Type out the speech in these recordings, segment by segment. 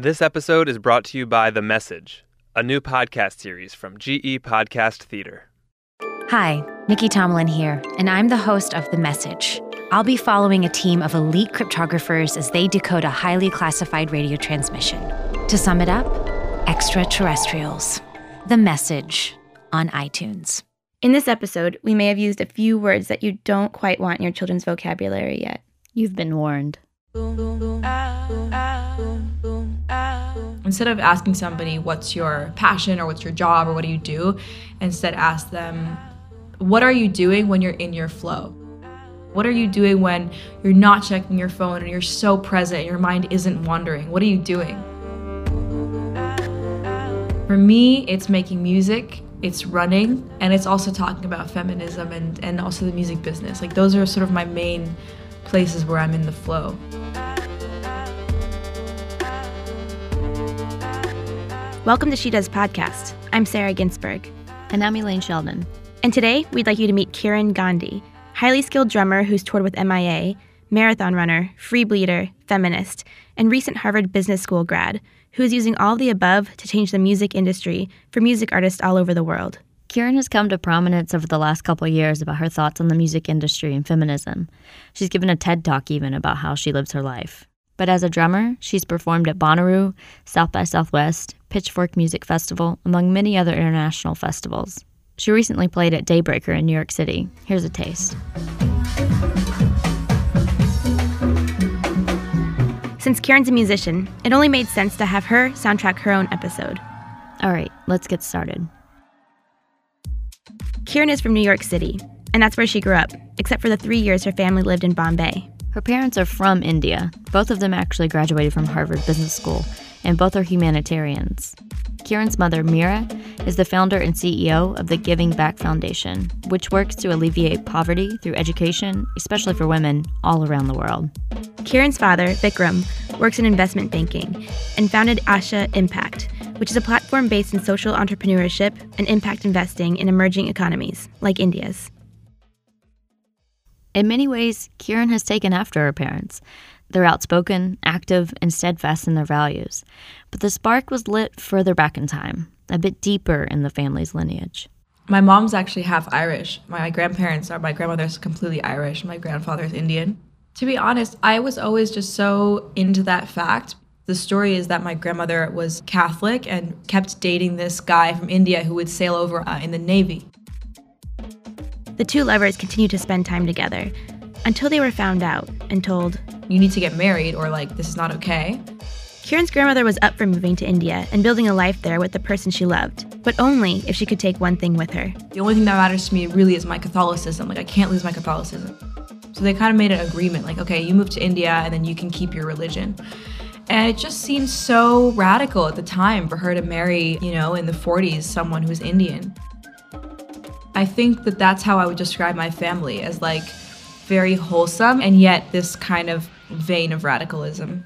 This episode is brought to you by The Message, a new podcast series from GE Podcast Theater. Hi, Nicky Tomalin here, and I'm the host of The Message. I'll be following a team of elite cryptographers as they decode a highly classified radio transmission. To sum it up, extraterrestrials. The Message on iTunes. In this episode, we may have used a few words that you don't quite want in your children's vocabulary yet. You've been warned. Instead of asking somebody what's your passion or what's your job or what do you do, instead ask them what are you doing when you're in your flow? What are you doing when you're not checking your phone and you're so present and your mind isn't wandering? What are you doing? For me, it's making music, it's running, and it's also talking about feminism and, and also the music business. Like, those are sort of my main places where I'm in the flow. Welcome to She Does Podcast. I'm Sarah Ginsburg. And I'm Elaine Sheldon. And today, we'd like you to meet Kiran Gandhi, highly skilled drummer who's toured with MIA, marathon runner, free bleeder, feminist, and recent Harvard Business School grad, who is using all the above to change the music industry for music artists all over the world. Kiran has come to prominence over the last couple years about her thoughts on the music industry and feminism. She's given a TED talk even about how she lives her life. But as a drummer, she's performed at Bonnaroo, South by Southwest, Pitchfork Music Festival, among many other international festivals. She recently played at Daybreaker in New York City. Here's a taste. Since Kiran's a musician, it only made sense to have her soundtrack her own episode. All right, let's get started. Kiran is from New York City, and that's where she grew up, except for the three years her family lived in Bombay. Her parents are from India. Both of them actually graduated from Harvard Business School, and both are humanitarians. Kiran's mother, Meera, is the founder and CEO of the Giving Back Foundation, which works to alleviate poverty through education, especially for women, all around the world. Kiran's father, Vikram, works in investment banking and founded Asha Impact, which is a platform based in social entrepreneurship and impact investing in emerging economies, like India's. In many ways, Kiran has taken after her parents. They're outspoken, active, and steadfast in their values. But the spark was lit further back in time, a bit deeper in the family's lineage. My mom's actually half Irish. My grandparents are, my grandmother's completely Irish, my grandfather's Indian. To be honest, I was always just so into that fact. The story is that my grandmother was Catholic and kept dating this guy from India who would sail over uh, in the Navy. The two lovers continued to spend time together until they were found out and told, You need to get married, or like, this is not okay. Kiran's grandmother was up for moving to India and building a life there with the person she loved, but only if she could take one thing with her. The only thing that matters to me really is my Catholicism. Like, I can't lose my Catholicism. So they kind of made an agreement like, okay, you move to India and then you can keep your religion. And it just seemed so radical at the time for her to marry, you know, in the 40s, someone who's Indian. I think that that's how I would describe my family as like very wholesome and yet this kind of vein of radicalism.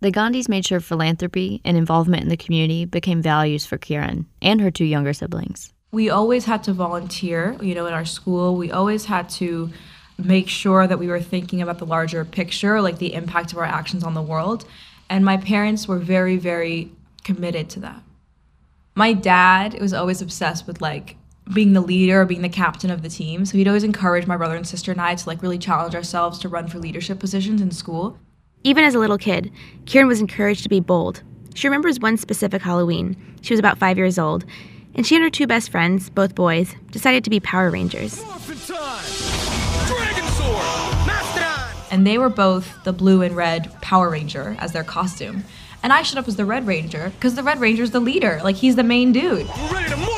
The Gandhis made sure philanthropy and involvement in the community became values for Kiran and her two younger siblings. We always had to volunteer, you know, in our school. We always had to make sure that we were thinking about the larger picture, like the impact of our actions on the world. And my parents were very, very committed to that. My dad was always obsessed with like being the leader, or being the captain of the team. So he'd always encourage my brother and sister and I to like really challenge ourselves to run for leadership positions in school. Even as a little kid, Kiran was encouraged to be bold. She remembers one specific Halloween. She was about five years old, and she and her two best friends, both boys, decided to be Power Rangers. And they were both the blue and red Power Ranger as their costume. And I showed up as the Red Ranger because the Red Ranger's the leader. Like, he's the main dude. We're ready to morph into action. Six,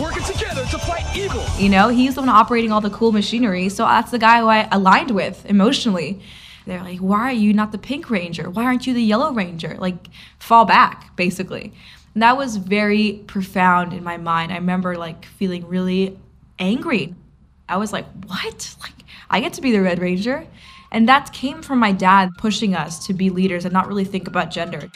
working together to fight evil. You know, he's the one operating all the cool machinery. So that's the guy who I aligned with emotionally. They're like, why are you not the Pink Ranger? Why aren't you the Yellow Ranger? Like, fall back, basically. And that was very profound in my mind. I remember like feeling really angry. I was like, what? Like, I get to be the Red Ranger? And that came from my dad pushing us to be leaders and not really think about gender.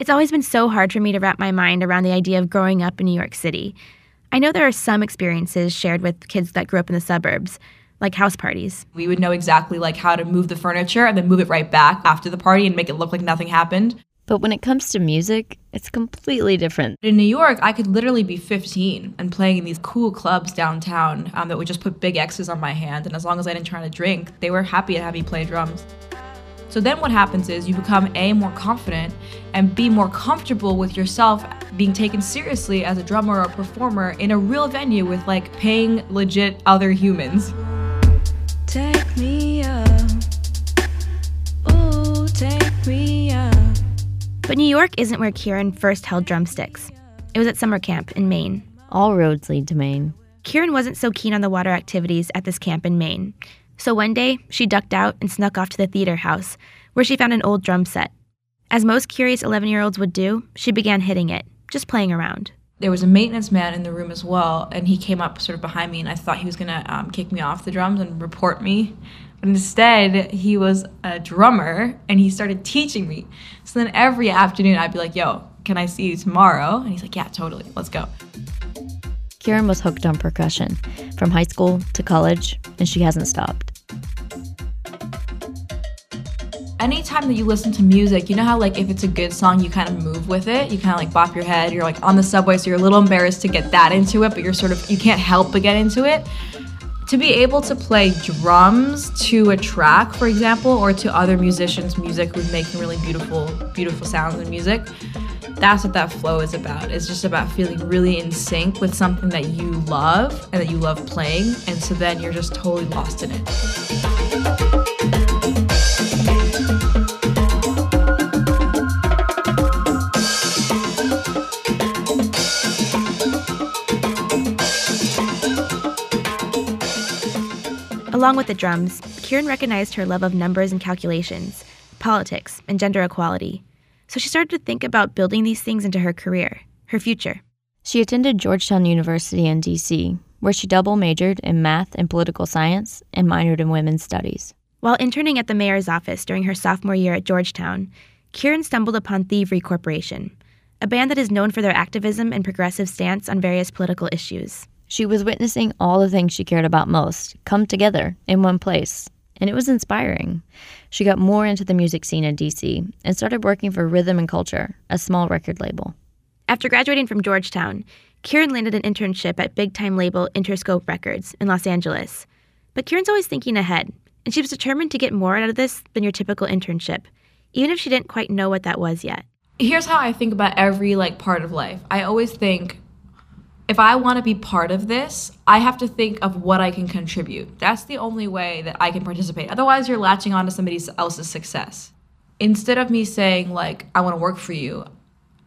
It's It's always been so hard for me to wrap my mind around the idea of growing up in New York City. I know there are some experiences shared with kids that grew up in the suburbs, like house parties. We would know exactly like how to move the furniture and then move it right back after the party and make it look like nothing happened. But when it comes to music, it's completely different. In New York, I could literally be 15 and playing in these cool clubs downtown um, that would just put big X's on my hand. And as long as I didn't try to drink, they were happy to have me play drums. So then what happens is you become A, more confident, and B, more comfortable with yourself being taken seriously as a drummer or a performer in a real venue with like paying legit other humans. Take me up. Ooh, take me up. But New York isn't where Kiran first held drumsticks. It was at summer camp in Maine. All roads lead to Maine. Kiran wasn't so keen on the water activities at this camp in Maine. So one day, she ducked out and snuck off to the theater house, where she found an old drum set. As most curious 11 year olds would do, she began hitting it, just playing around. There was a maintenance man in the room as well, and he came up sort of behind me, and I thought he was gonna um, kick me off the drums and report me. But instead, he was a drummer, and he started teaching me. So then every afternoon, I'd be like, "Yo, can I see you tomorrow?" And he's like, "Yeah, totally. Let's go." Kiran was hooked on percussion from high school to college, and she hasn't stopped. Anytime that you listen to music, you know how like if it's a good song, you kind of move with it. You kind of like bop your head. You're like on the subway, so you're a little embarrassed to get that into it, but you're sort of you can't help but get into it. To be able to play drums to a track, for example, or to other musicians' music who's making really beautiful, beautiful sounds and music, that's what that flow is about. It's just about feeling really in sync with something that you love and that you love playing, and so then you're just totally lost in it. Along with the drums, Kiran recognized her love of numbers and calculations, politics, and gender equality. So she started to think about building these things into her career, her future. She attended Georgetown University in D.C., where she double majored in math and political science and minored in women's studies. While interning at the mayor's office during her sophomore year at Georgetown, Kiran stumbled upon Thievery Corporation, a band that is known for their activism and progressive stance on various political issues. She was witnessing all the things she cared about most come together in one place, and it was inspiring. She got more into the music scene in DC and started working for Rhythm and Culture, a small record label. After graduating from Georgetown, Kiran landed an internship at big time label Interscope Records in Los Angeles. But Kiran's always thinking ahead, and she was determined to get more out of this than your typical internship, even if she didn't quite know what that was yet. Here's how I think about every like part of life. I always think if I want to be part of this, I have to think of what I can contribute. That's the only way that I can participate. Otherwise, you're latching on to somebody else's success. Instead of me saying, like, I want to work for you,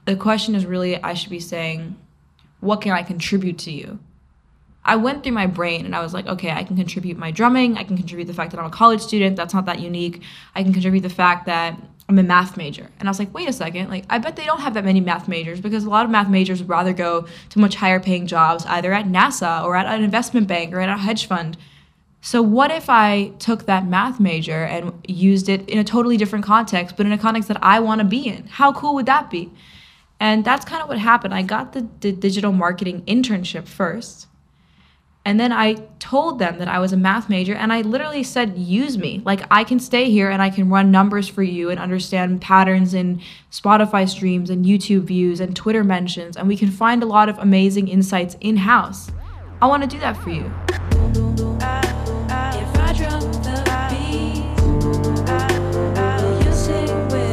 the question is really, I should be saying, what can I contribute to you? I went through my brain and I was like, okay, I can contribute my drumming. I can contribute the fact that I'm a college student. That's not that unique. I can contribute the fact that I'm a math major. And I was like, wait a second, like I bet they don't have that many math majors because a lot of math majors would rather go to much higher paying jobs either at NASA or at an investment bank or at a hedge fund. So what if I took that math major and used it in a totally different context, but in a context that I want to be in? How cool would that be? And that's kind of what happened. I got the, the digital marketing internship first. And then I told them that I was a math major and I literally said, use me. Like, I can stay here and I can run numbers for you and understand patterns in Spotify streams and YouTube views and Twitter mentions. And we can find a lot of amazing insights in house. I want to do that for you. If I drop the beat, will you sing with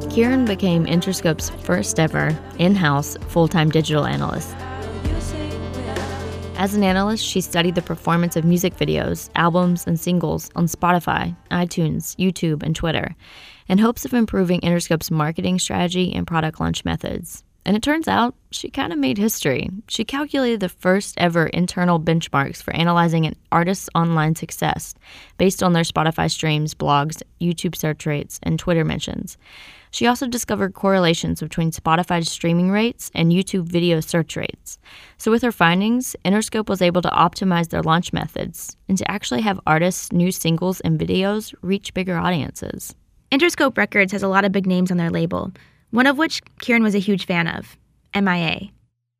me? Kiran became Interscope's first ever in house full time digital analyst. As an analyst, she studied the performance of music videos, albums, and singles on Spotify, iTunes, YouTube, and Twitter, in hopes of improving Interscope's marketing strategy and product launch methods. And it turns out she kind of made history. She calculated the first ever internal benchmarks for analyzing an artist's online success based on their Spotify streams, blogs, YouTube search rates, and Twitter mentions. She also discovered correlations between Spotify's streaming rates and YouTube video search rates. So, with her findings, Interscope was able to optimize their launch methods and to actually have artists' new singles and videos reach bigger audiences. Interscope Records has a lot of big names on their label, one of which Kiran was a huge fan of MIA.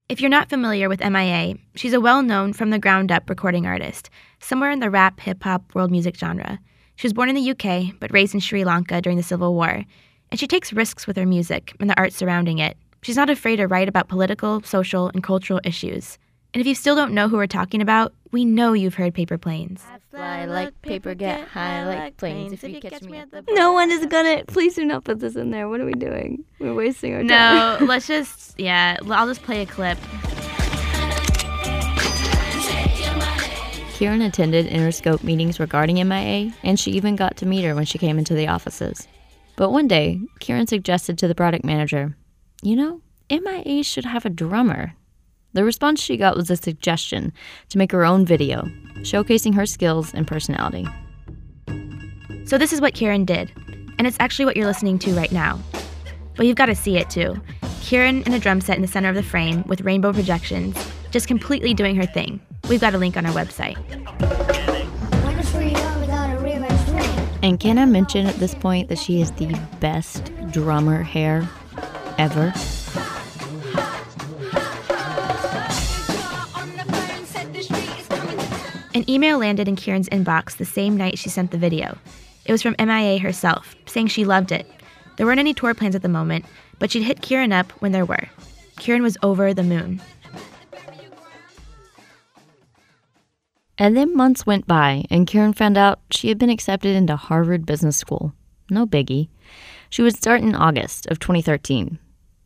If you're not familiar with MIA, she's a well known from the ground up recording artist, somewhere in the rap, hip hop, world music genre. She was born in the UK, but raised in Sri Lanka during the Civil War, and she takes risks with her music and the art surrounding it. She's not afraid to write about political, social, and cultural issues. And if you still don't know who we're talking about, we know you've heard Paper Planes. Fly like paper, get high like planes. If you catch me at the No one is gonna. Please do not put this in there. What are we doing? We're wasting our time. No, let's just, yeah, I'll just play a clip. Kiran attended Interscope meetings regarding MIA, and she even got to meet her when she came into the offices. But one day, Kiran suggested to the product manager, You know, MIA should have a drummer. The response she got was a suggestion to make her own video, showcasing her skills and personality. So this is what Kiran did, and it's actually what you're listening to right now. But you've got to see it too. Kiran in a drum set in the center of the frame with rainbow projections, just completely doing her thing. We've got a link on our website. And can I mention at this point that she is the best drummer hair ever? An email landed in Kiran's inbox the same night she sent the video. It was from MIA herself, saying she loved it. There weren't any tour plans at the moment, but she'd hit Kiran up when there were. Kiran was over the moon. And then months went by, and Kiran found out she had been accepted into Harvard Business School. No biggie. She would start in August of 2013.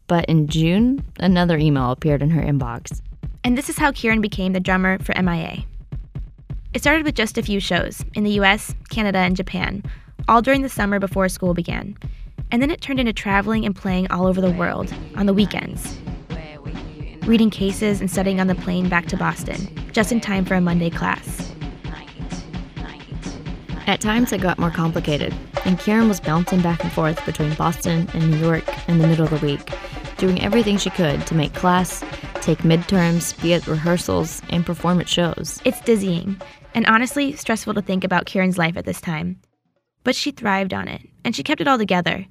But in June, another email appeared in her inbox. And this is how Kiran became the drummer for MIA. It started with just a few shows in the US, Canada, and Japan, all during the summer before school began. And then it turned into traveling and playing all over the world on the weekends. Reading cases and studying on the plane back to Boston, just in time for a Monday class. At times, it got more complicated, and Kiran was bouncing back and forth between Boston and New York in the middle of the week, doing everything she could to make class, take midterms, be at rehearsals, and perform at shows. It's dizzying, and honestly, stressful to think about Kiran's life at this time. But she thrived on it, and she kept it all together.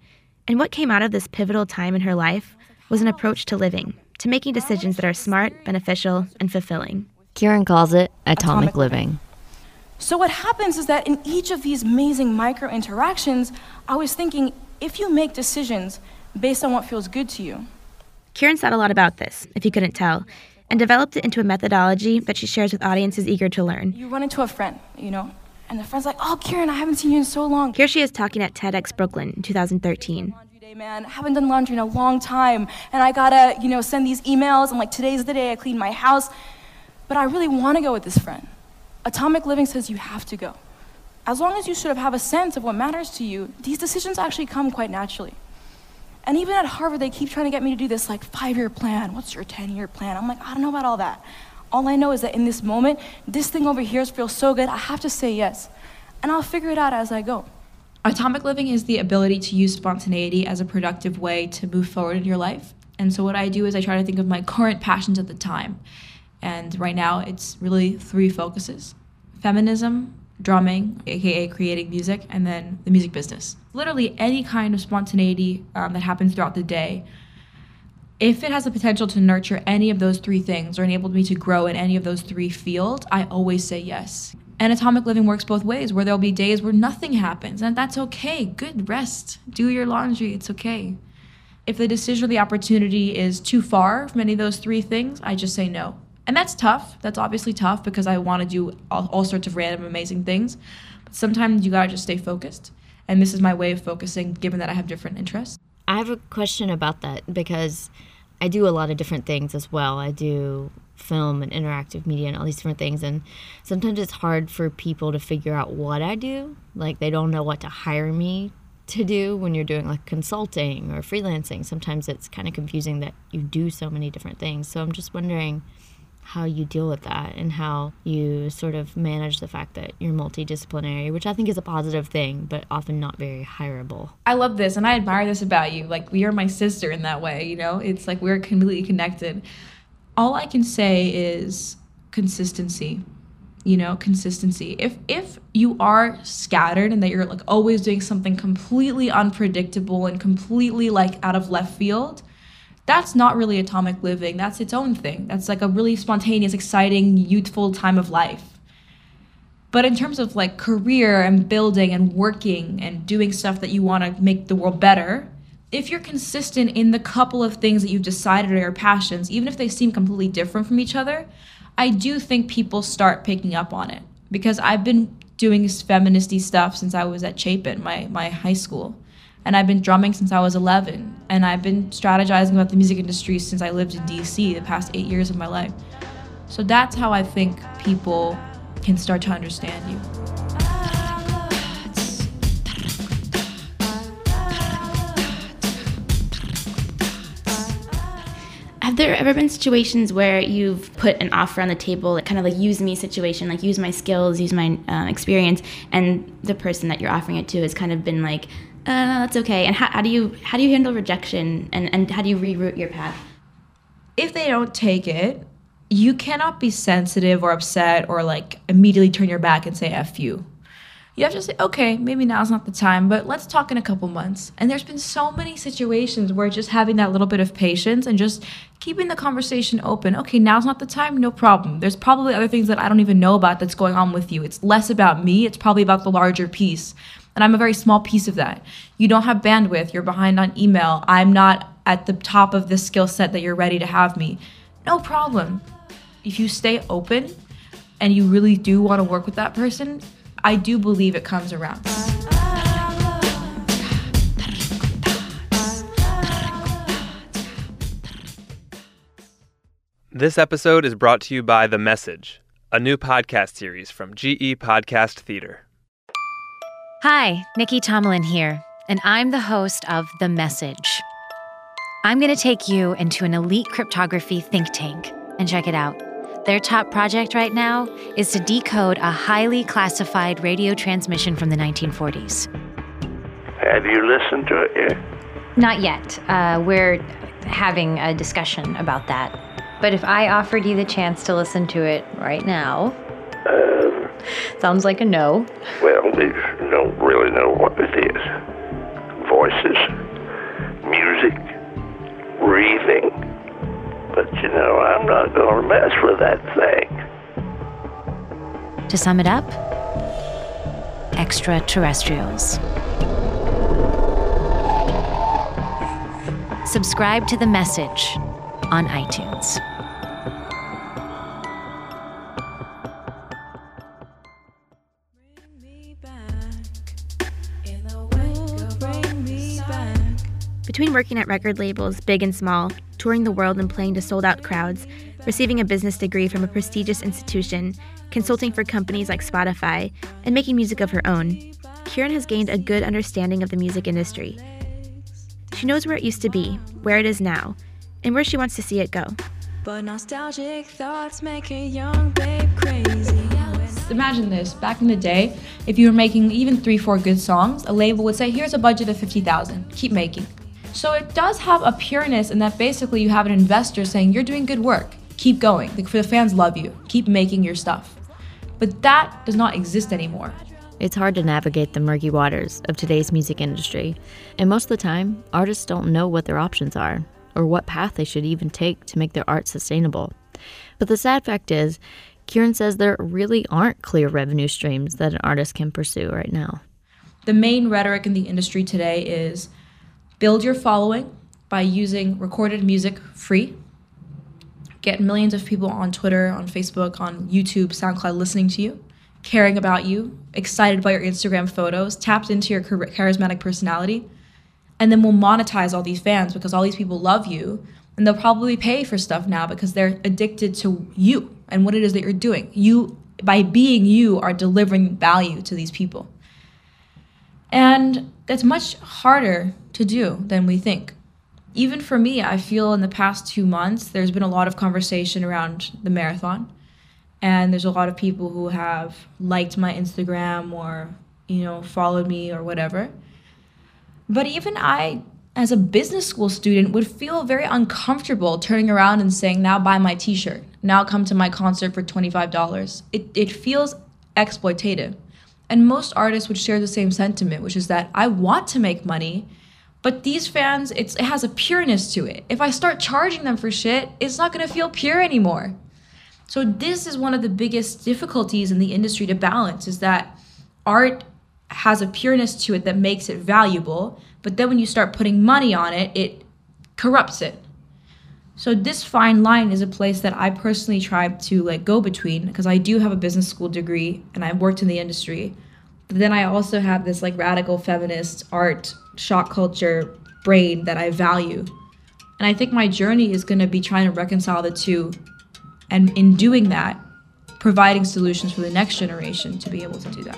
And what came out of this pivotal time in her life was an approach to living, to making decisions that are smart, beneficial, and fulfilling. Kiran calls it atomic, Atomic living. So what happens is that in each of these amazing micro interactions, I was thinking if you make decisions based on what feels good to you, Kiran thought a lot about this, if you couldn't tell, and developed it into a methodology that she shares with audiences eager to learn. you run into a friend, you know, and the friend's like, "Oh, Kiran, I haven't seen you in so long." Here she is talking at TEDx Brooklyn in 2013. Laundry day, man. I haven't done laundry in a long time, and I gotta, you know, send these emails. I'm like, today's the day I clean my house, but I really want to go with this friend. Atomic Living says you have to go. As long as you sort of have a sense of what matters to you, these decisions actually come quite naturally. And even at Harvard, they keep trying to get me to do this like five year plan. What's your 10 year plan? I'm like, I don't know about all that. All I know is that in this moment, this thing over here feels so good, I have to say yes. And I'll figure it out as I go. Atomic living is the ability to use spontaneity as a productive way to move forward in your life. And so, what I do is I try to think of my current passions at the time. And right now, it's really three focuses feminism, drumming, aka creating music, and then the music business. Literally, any kind of spontaneity um, that happens throughout the day. If it has the potential to nurture any of those three things or enable me to grow in any of those three fields, I always say yes. And atomic living works both ways, where there'll be days where nothing happens, and that's okay. Good rest. Do your laundry, it's okay. If the decision or the opportunity is too far from any of those three things, I just say no. And that's tough. That's obviously tough because I want to do all, all sorts of random, amazing things. But sometimes you gotta just stay focused. And this is my way of focusing, given that I have different interests. I have a question about that because I do a lot of different things as well. I do film and interactive media and all these different things and sometimes it's hard for people to figure out what I do. Like they don't know what to hire me to do when you're doing like consulting or freelancing. Sometimes it's kind of confusing that you do so many different things. So I'm just wondering how you deal with that and how you sort of manage the fact that you're multidisciplinary, which I think is a positive thing, but often not very hireable. I love this and I admire this about you. Like you're my sister in that way, you know? It's like we're completely connected. All I can say is consistency. you know, consistency. If if you are scattered and that you're like always doing something completely unpredictable and completely like out of left field, that's not really atomic living. That's its own thing. That's like a really spontaneous, exciting, youthful time of life. But in terms of like career and building and working and doing stuff that you want to make the world better, if you're consistent in the couple of things that you've decided are your passions, even if they seem completely different from each other, I do think people start picking up on it. Because I've been doing feministy stuff since I was at Chapin, my, my high school. And I've been drumming since I was 11. And I've been strategizing about the music industry since I lived in DC the past eight years of my life. So that's how I think people can start to understand you. There ever been situations where you've put an offer on the table, kind of like use me situation, like use my skills, use my uh, experience, and the person that you're offering it to has kind of been like, uh, that's okay. And how, how do you how do you handle rejection, and, and how do you reroute your path? If they don't take it, you cannot be sensitive or upset or like immediately turn your back and say F you. You have to say, okay, maybe now's not the time, but let's talk in a couple months. And there's been so many situations where just having that little bit of patience and just keeping the conversation open. Okay, now's not the time, no problem. There's probably other things that I don't even know about that's going on with you. It's less about me, it's probably about the larger piece. And I'm a very small piece of that. You don't have bandwidth, you're behind on email. I'm not at the top of the skill set that you're ready to have me. No problem. If you stay open and you really do want to work with that person, I do believe it comes around. This episode is brought to you by The Message, a new podcast series from GE Podcast Theater. Hi, Nicky Tomalin here, and I'm the host of The Message. I'm going to take you into an elite cryptography think tank and check it out. Their top project right now is to decode a highly classified radio transmission from the 1940s. Have you listened to it yet? Not yet. Uh, we're having a discussion about that. But if I offered you the chance to listen to it right now, Um, sounds like a no. well, you don't really know what it is. Voices, music, breathing. But you know, I'm not going to mess with that thing. To sum it up, extraterrestrials. Subscribe to the message on iTunes. Between working at record labels, big and small, touring the world and playing to sold out crowds, receiving a business degree from a prestigious institution, consulting for companies like Spotify, and making music of her own, Kiran has gained a good understanding of the music industry. She knows where it used to be, where it is now, and where she wants to see it go. But nostalgic thoughts make a young babe crazy. Imagine this back in the day, if you were making even three, four good songs, a label would say, Here's a budget of 50,000, keep making. So it does have a pureness in that basically you have an investor saying, You're doing good work, keep going. The, the fans love you, keep making your stuff. But that does not exist anymore. It's hard to navigate the murky waters of today's music industry, and most of the time, artists don't know what their options are or what path they should even take to make their art sustainable. But the sad fact is, Kiran says there really aren't clear revenue streams that an artist can pursue right now. The main rhetoric in the industry today is build your following by using recorded music free. Get millions of people on Twitter, on Facebook, on YouTube, SoundCloud listening to you, caring about you, excited by your Instagram photos, tapped into your charismatic personality. And then we'll monetize all these fans because all these people love you and they'll probably pay for stuff now because they're addicted to you and what it is that you're doing. You, by being you, are delivering value to these people. And that's much harder to do than we think. Even for me, I feel in the past two months, there's been a lot of conversation around the marathon. And there's a lot of people who have liked my Instagram or, you know, followed me or whatever. But even I, as a business school student, would feel very uncomfortable turning around and saying, now buy my t shirt. now come to my concert for $25. It, it feels exploitative. And most artists would share the same sentiment, which is that I want to make money, but these fans, it has a pureness to it. If I start charging them for shit, it's not gonna feel pure anymore. So this is one of the biggest difficulties in the industry to balance is that art has a pureness to it that makes it valuable, but then when you start putting money on it, it corrupts it. So this fine line is a place that I personally try to like go between because I do have a business school degree and I've worked in the industry. But then I also have this like radical feminist art shock culture brain that I value. And I think my journey is going to be trying to reconcile the two and in doing that providing solutions for the next generation to be able to do that.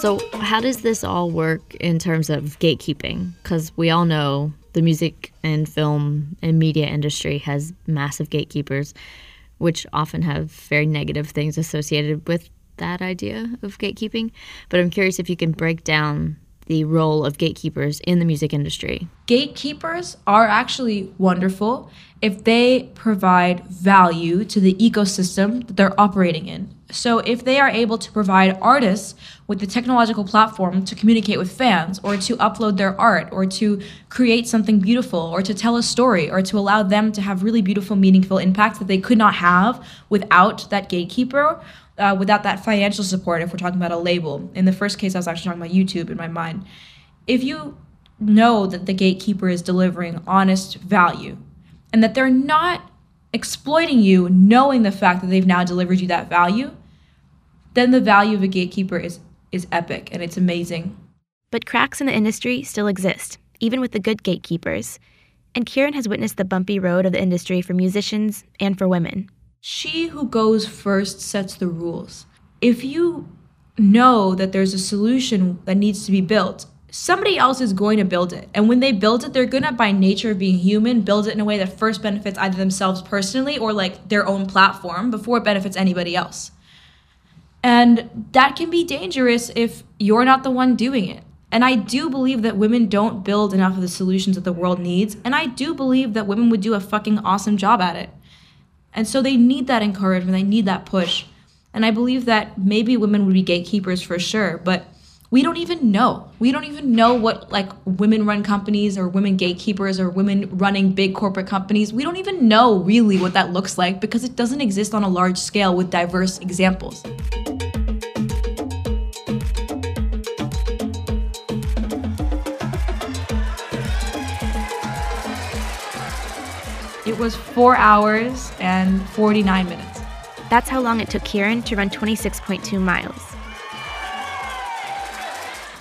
So, how does this all work in terms of gatekeeping? Because we all know the music and film and media industry has massive gatekeepers, which often have very negative things associated with that idea of gatekeeping. But I'm curious if you can break down the role of gatekeepers in the music industry. Gatekeepers are actually wonderful if they provide value to the ecosystem that they're operating in. So, if they are able to provide artists with the technological platform to communicate with fans, or to upload their art, or to create something beautiful, or to tell a story, or to allow them to have really beautiful, meaningful impacts that they could not have without that gatekeeper, uh, without that financial support, if we're talking about a label. In the first case, I was actually talking about YouTube in my mind. If you know that the gatekeeper is delivering honest value and that they're not exploiting you knowing the fact that they've now delivered you that value, then the value of a gatekeeper is is epic and it's amazing. But cracks in the industry still exist, even with the good gatekeepers. And Kiran has witnessed the bumpy road of the industry for musicians and for women. She who goes first sets the rules. If you know that there's a solution that needs to be built, somebody else is going to build it. And when they build it, they're going to, by nature of being human, build it in a way that first benefits either themselves personally or like their own platform before it benefits anybody else. And that can be dangerous if you're not the one doing it. And I do believe that women don't build enough of the solutions that the world needs. And I do believe that women would do a fucking awesome job at it. And so they need that encouragement, they need that push. And I believe that maybe women would be gatekeepers for sure, but we don't even know. We don't even know what like women run companies or women gatekeepers or women running big corporate companies. We don't even know really what that looks like because it doesn't exist on a large scale with diverse examples. It was four hours and 49 minutes. That's how long it took Kiran to run 26.2 miles.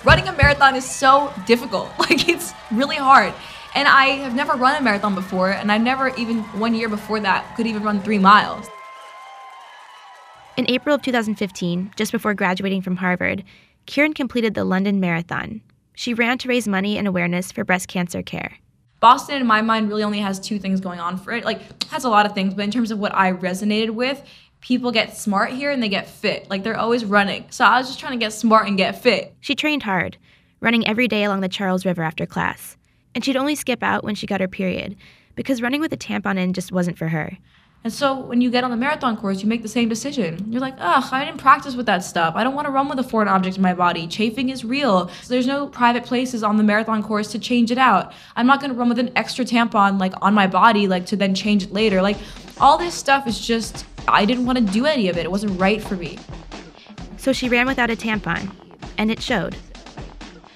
Running a marathon is so difficult. Like, it's really hard. And I have never run a marathon before, and I never even one year before that could even run three miles. In April of 2015, just before graduating from Harvard, Kiran completed the London Marathon. She ran to raise money and awareness for breast cancer care. Boston, in my mind, really only has two things going on for it. Like, has a lot of things, but in terms of what I resonated with, people get smart here and they get fit. Like, they're always running. So I was just trying to get smart and get fit. She trained hard, running every day along the Charles River after class. And she'd only skip out when she got her period, because running with a tampon in just wasn't for her. And so when you get on the marathon course, you make the same decision. You're like, ugh, I didn't practice with that stuff. I don't want to run with a foreign object in my body. Chafing is real. So there's no private places on the marathon course to change it out. I'm not going to run with an extra tampon like on my body, like to then change it later. Like all this stuff is just, I didn't want to do any of it. It wasn't right for me. So she ran without a tampon, and it showed.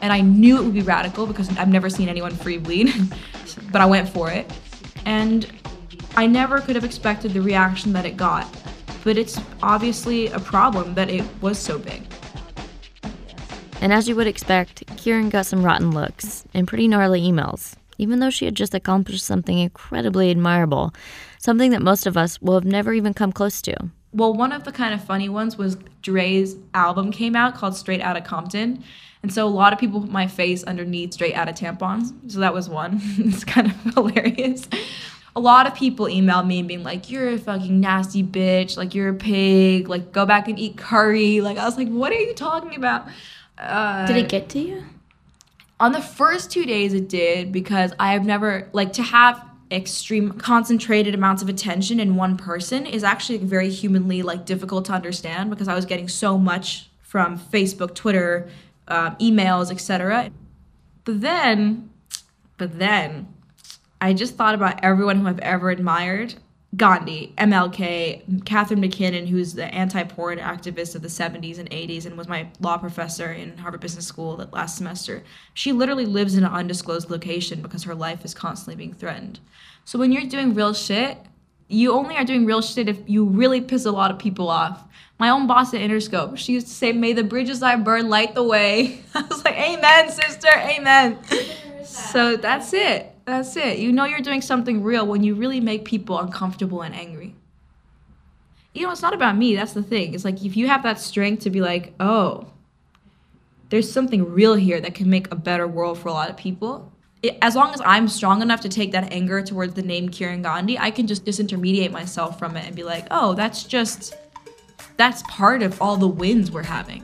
And I knew it would be radical because I've never seen anyone free bleed, but I went for it. And I never could have expected the reaction that it got, but it's obviously a problem that it was so big. And as you would expect, Kiran got some rotten looks and pretty gnarly emails, even though she had just accomplished something incredibly admirable, something that most of us will have never even come close to. Well, one of the kind of funny ones was Dre's album came out called Straight Outta Compton. And so a lot of people put my face underneath straight Outta tampons. So that was one. it's kind of hilarious. A lot of people emailed me and being like, You're a fucking nasty bitch, like you're a pig, like go back and eat curry. Like I was like, What are you talking about? Uh, Did it get to you? On the first two days, it did because I have never, like, to have extreme concentrated amounts of attention in one person is actually very humanly like difficult to understand because I was getting so much from Facebook, Twitter, um, emails, etc. But then, but then, I just thought about everyone who I've ever admired. Gandhi, MLK, Catharine MacKinnon, who's the anti-porn activist of the 70s and 80s and was my law professor in Harvard Business School that last semester. She literally lives in an undisclosed location because her life is constantly being threatened. So when you're doing real shit, you only are doing real shit if you really piss a lot of people off. My own boss at Interscope, she used to say, May the bridges I burn light the way. I was like, Amen, sister, amen. So that's it. That's it. You know you're doing something real when you really make people uncomfortable and angry. You know, it's not about me. That's the thing. It's like if you have that strength to be like, oh, there's something real here that can make a better world for a lot of people. It, as long as I'm strong enough to take that anger towards the name Kiran Gandhi, I can just disintermediate myself from it and be like, oh, that's just, that's part of all the wins we're having.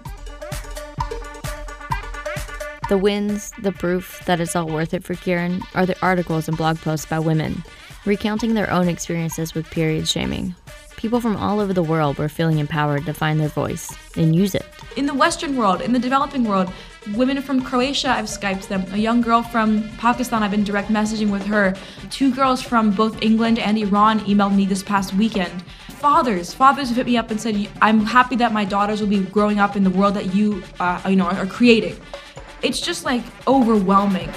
The wins, the proof that it's all worth it for Kiran, are the articles and blog posts by women, recounting their own experiences with period shaming. People from all over the world were feeling empowered to find their voice and use it. In the Western world, in the developing world, women from Croatia, I've Skyped them. A young girl from Pakistan, I've been direct messaging with her. Two girls from both England and Iran emailed me this past weekend. Fathers, fathers have hit me up and said, "I'm happy that my daughters will be growing up in the world that you, uh, you know, are creating." It's just like overwhelming.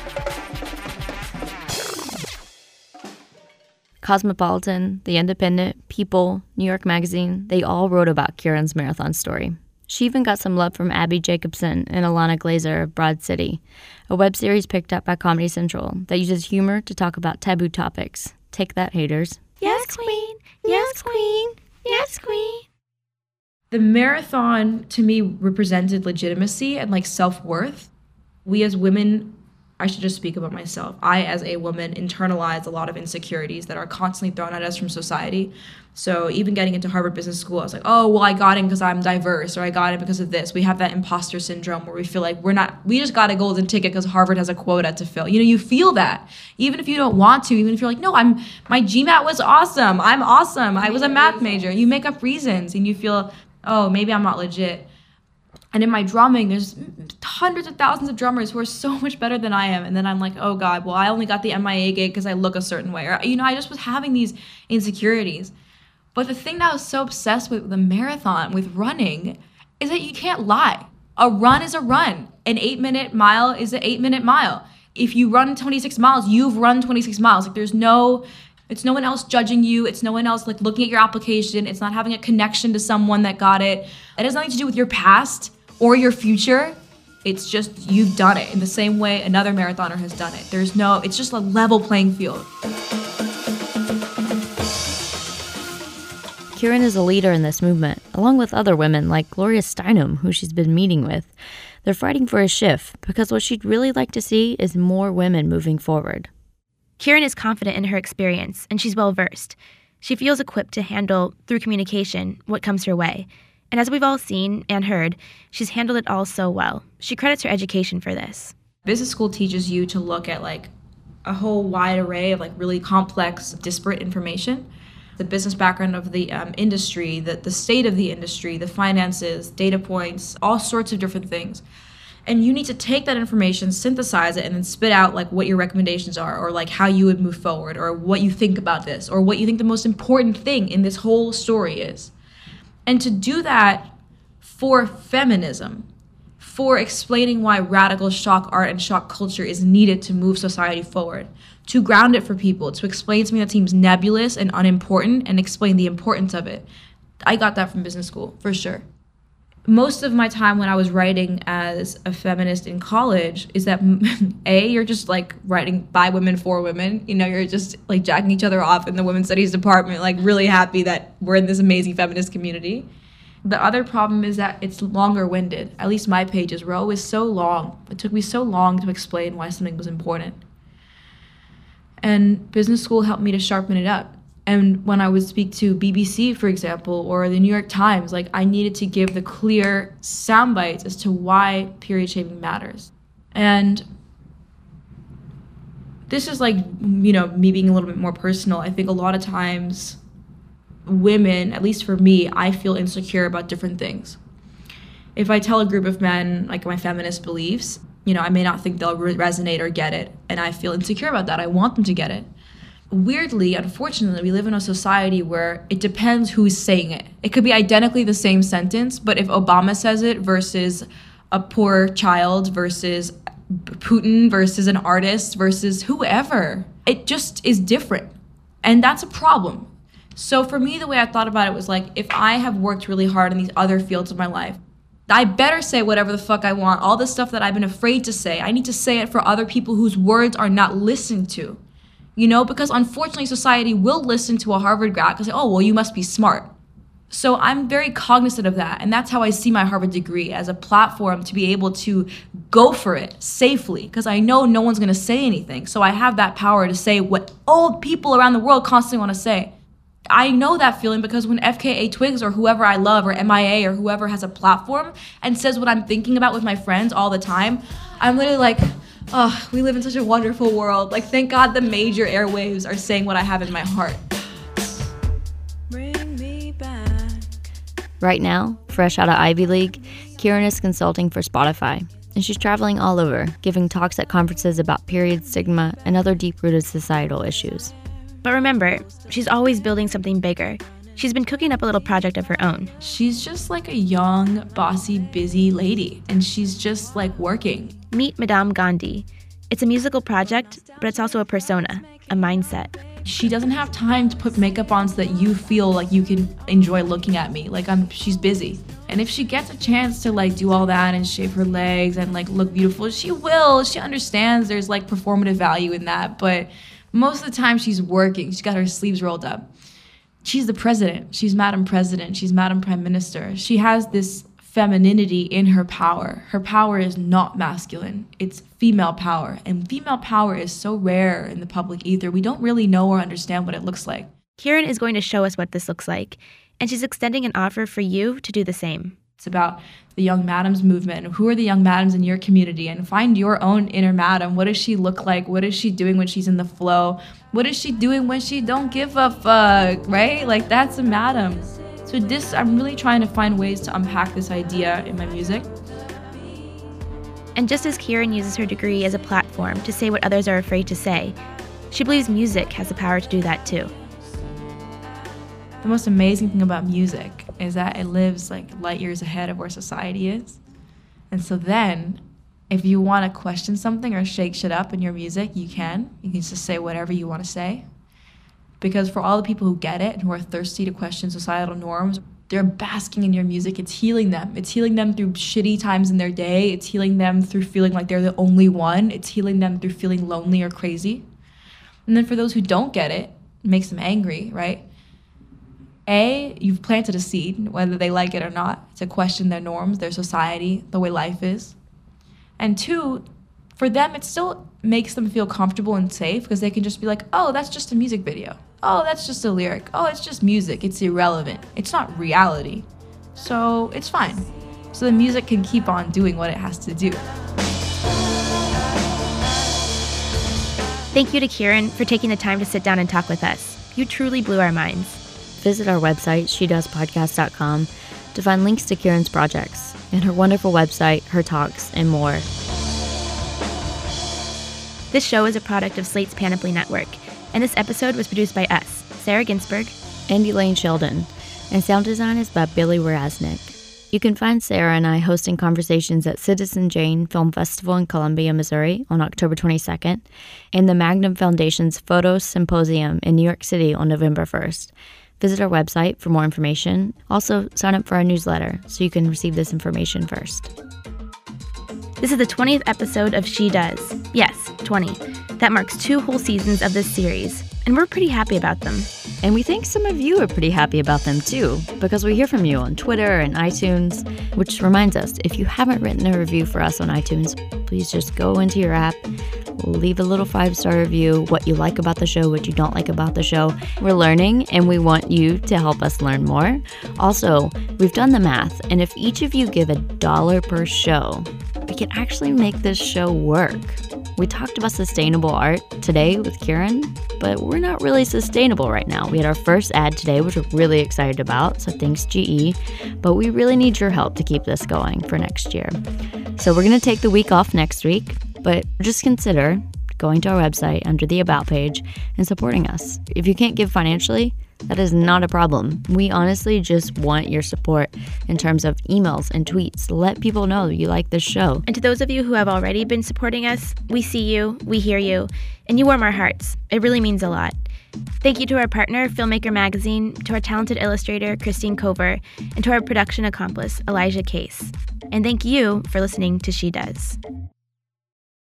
Cosmopolitan, The Independent, People, New York Magazine, they all wrote about Kiran's marathon story. She even got some love from Abbi Jacobson and Ilana Glazer of Broad City, a web series picked up by Comedy Central that uses humor to talk about taboo topics. Take that, haters. Yes, queen. Yes, queen. Yes, queen. The marathon to me represented legitimacy and like self worth. We as women, I should just speak about myself. I, as a woman, internalize a lot of insecurities that are constantly thrown at us from society. So even getting into Harvard Business School, I was like, oh, well, I got in because I'm diverse, or I got in because of this. We have that imposter syndrome where we feel like we're not, we just got a golden ticket because Harvard has a quota to fill. You know, you feel that even if you don't want to, even if you're like, no, I'm, my GMAT was awesome. I'm awesome. I was a math major. You make up reasons and you feel, oh, maybe I'm not legit. And in my drumming, there's hundreds of thousands of drummers who are so much better than I am. And then I'm like, oh God, well, I only got the MIA gig because I look a certain way. Or, you know, I just was having these insecurities. But the thing that I was so obsessed with the marathon, with running, is that you can't lie. A run is a run. An eight minute mile is an eight minute mile. If you run 26 miles, you've run 26 miles. Like there's no, it's no one else judging you. It's no one else like looking at your application. It's not having a connection to someone that got it. It has nothing to do with your past or your future. It's just you've done it in the same way another marathoner has done it. There's no, it's just a level playing field. Kiran is a leader in this movement, along with other women like Gloria Steinem, who she's been meeting with. They're fighting for a shift because what she'd really like to see is more women moving forward. Kiran is confident in her experience and she's well versed. She feels equipped to handle, through communication, what comes her way. And as we've all seen and heard, she's handled it all so well. She credits her education for this. Business school teaches you to look at like a whole wide array of like really complex, disparate information. The business background of the um, industry, the, the state of the industry, the finances, data points, all sorts of different things. And you need to take that information, synthesize it, and then spit out like what your recommendations are, or like how you would move forward, or what you think about this, or what you think the most important thing in this whole story is. And to do that for feminism, for explaining why radical shock art and shock culture is needed to move society forward, to ground it for people, to explain something that seems nebulous and unimportant and explain the importance of it. I got that from business school, for sure. Most of my time when I was writing as a feminist in college is that A, you're just like writing by women for women. You know, you're just like jacking each other off in the women's studies department, like really happy that we're in this amazing feminist community. The other problem is that it's longer winded. At least my pages were always so long. It took me so long to explain why something was important. And business school helped me to sharpen it up. And when I would speak to BBC, for example, or the New York Times, like I needed to give the clear sound bites as to why period shaming matters. And this is like you know me being a little bit more personal. I think a lot of times women at least for me i feel insecure about different things. If i tell a group of men like my feminist beliefs you know i may not think they'll re- resonate or get it and i feel insecure about that. I want them to get it weirdly unfortunately we live in a society where it depends who's saying it it could be identically the same sentence but if obama says it versus a poor child versus Putin versus an artist versus whoever. It just is different. And that's a problem. So for me, the way I thought about it was like, if I have worked really hard in these other fields of my life, I better say whatever the fuck I want. All the stuff that I've been afraid to say, I need to say it for other people whose words are not listened to. You know, because unfortunately, society will listen to a Harvard grad because, oh, well, you must be smart. So I'm very cognizant of that. And that's how I see my Harvard degree as a platform to be able to go for it safely because I know no one's going to say anything. So I have that power to say what all people around the world constantly want to say. I know that feeling because when FKA Twigs or whoever I love or MIA or whoever has a platform and says what I'm thinking about with my friends all the time, I'm literally like, oh, we live in such a wonderful world. Like, thank God the major airwaves are saying what I have in my heart. Right now, fresh out of Ivy League, Kiran is consulting for Spotify, and she's traveling all over, giving talks at conferences about period stigma and other deep rooted societal issues. But remember, she's always building something bigger. She's been cooking up a little project of her own. She's just like a young, bossy, busy lady, and she's just like working. Meet Madame Gandhi. It's a musical project, but it's also a persona, a mindset. She doesn't have time to put makeup on so that you feel like you can enjoy looking at me. Like I'm she's busy. And if she gets a chance to like do all that and shave her legs and like look beautiful, she will. She understands there's like performative value in that, but most of the time she's working. She's got her sleeves rolled up. She's the president. She's Madam President. She's Madam Prime Minister. She has this femininity in her power. Her power is not masculine, it's female power. And female power is so rare in the public ether, we don't really know or understand what it looks like. Kiran is going to show us what this looks like, and she's extending an offer for you to do the same. It's about the young madams movement. Who are the young madams in your community? And find your own inner madam. What does she look like? What is she doing when she's in the flow? What is she doing when she don't give a fuck? Right? Like that's a madam. So this, I'm really trying to find ways to unpack this idea in my music. And just as Kiran uses her degree as a platform to say what others are afraid to say, she believes music has the power to do that too. The most amazing thing about music is that it lives like light years ahead of where society is. And so then, if you want to question something or shake shit up in your music, you can. You can just say whatever you want to say. Because for all the people who get it and who are thirsty to question societal norms, they're basking in your music. It's healing them. It's healing them through shitty times in their day. It's healing them through feeling like they're the only one. It's healing them through feeling lonely or crazy. And then for those who don't get it, it makes them angry, right? A, you've planted a seed, whether they like it or not, to question their norms, their society, the way life is. And two, for them, it still makes them feel comfortable and safe because they can just be like, oh, that's just a music video. Oh, that's just a lyric. Oh, it's just music. It's irrelevant. It's not reality. So it's fine. So the music can keep on doing what it has to do. Thank you to Kiran for taking the time to sit down and talk with us. You truly blew our minds. Visit our website, shedoespodcast.com, to find links to Kiran's projects and her wonderful website, her talks, and more. This show is a product of Slate's Panoply Network, and this episode was produced by us, Sarah Ginsberg, and Elaine Sheldon, and sound design is by Billy Raznick. You can find Sarah and I hosting conversations at Citizen Jane Film Festival in Columbia, Missouri on October 22nd, and the Magnum Foundation's Photo Symposium in New York City on November 1st. Visit our website for more information. Also, sign up for our newsletter so you can receive this information first. This is the 20th episode of She Does. Yes, 20. That marks two whole seasons of this series, and we're pretty happy about them. And we think some of you are pretty happy about them too, because we hear from you on Twitter and iTunes, which reminds us if you haven't written a review for us on iTunes, please just go into your app, leave a little five star review, what you like about the show, what you don't like about the show. We're learning and we want you to help us learn more. Also, we've done the math, and if each of you give a dollar per show, we can actually make this show work. We talked about sustainable art today with Kiran, but we're not really sustainable right now. We had our first ad today, which we're really excited about, so thanks, GE. But we really need your help to keep this going for next year. So we're going to take the week off next week, but just consider going to our website under the About page and supporting us. If you can't give financially, that is not a problem. We honestly just want your support in terms of emails and tweets. Let people know you like this show. And to those of you who have already been supporting us, we see you, we hear you, and you warm our hearts. It really means a lot. Thank you to our partner, Filmmaker Magazine, to our talented illustrator, Christine Cover, and to our production accomplice, Elijah Case. And thank you for listening to She Does.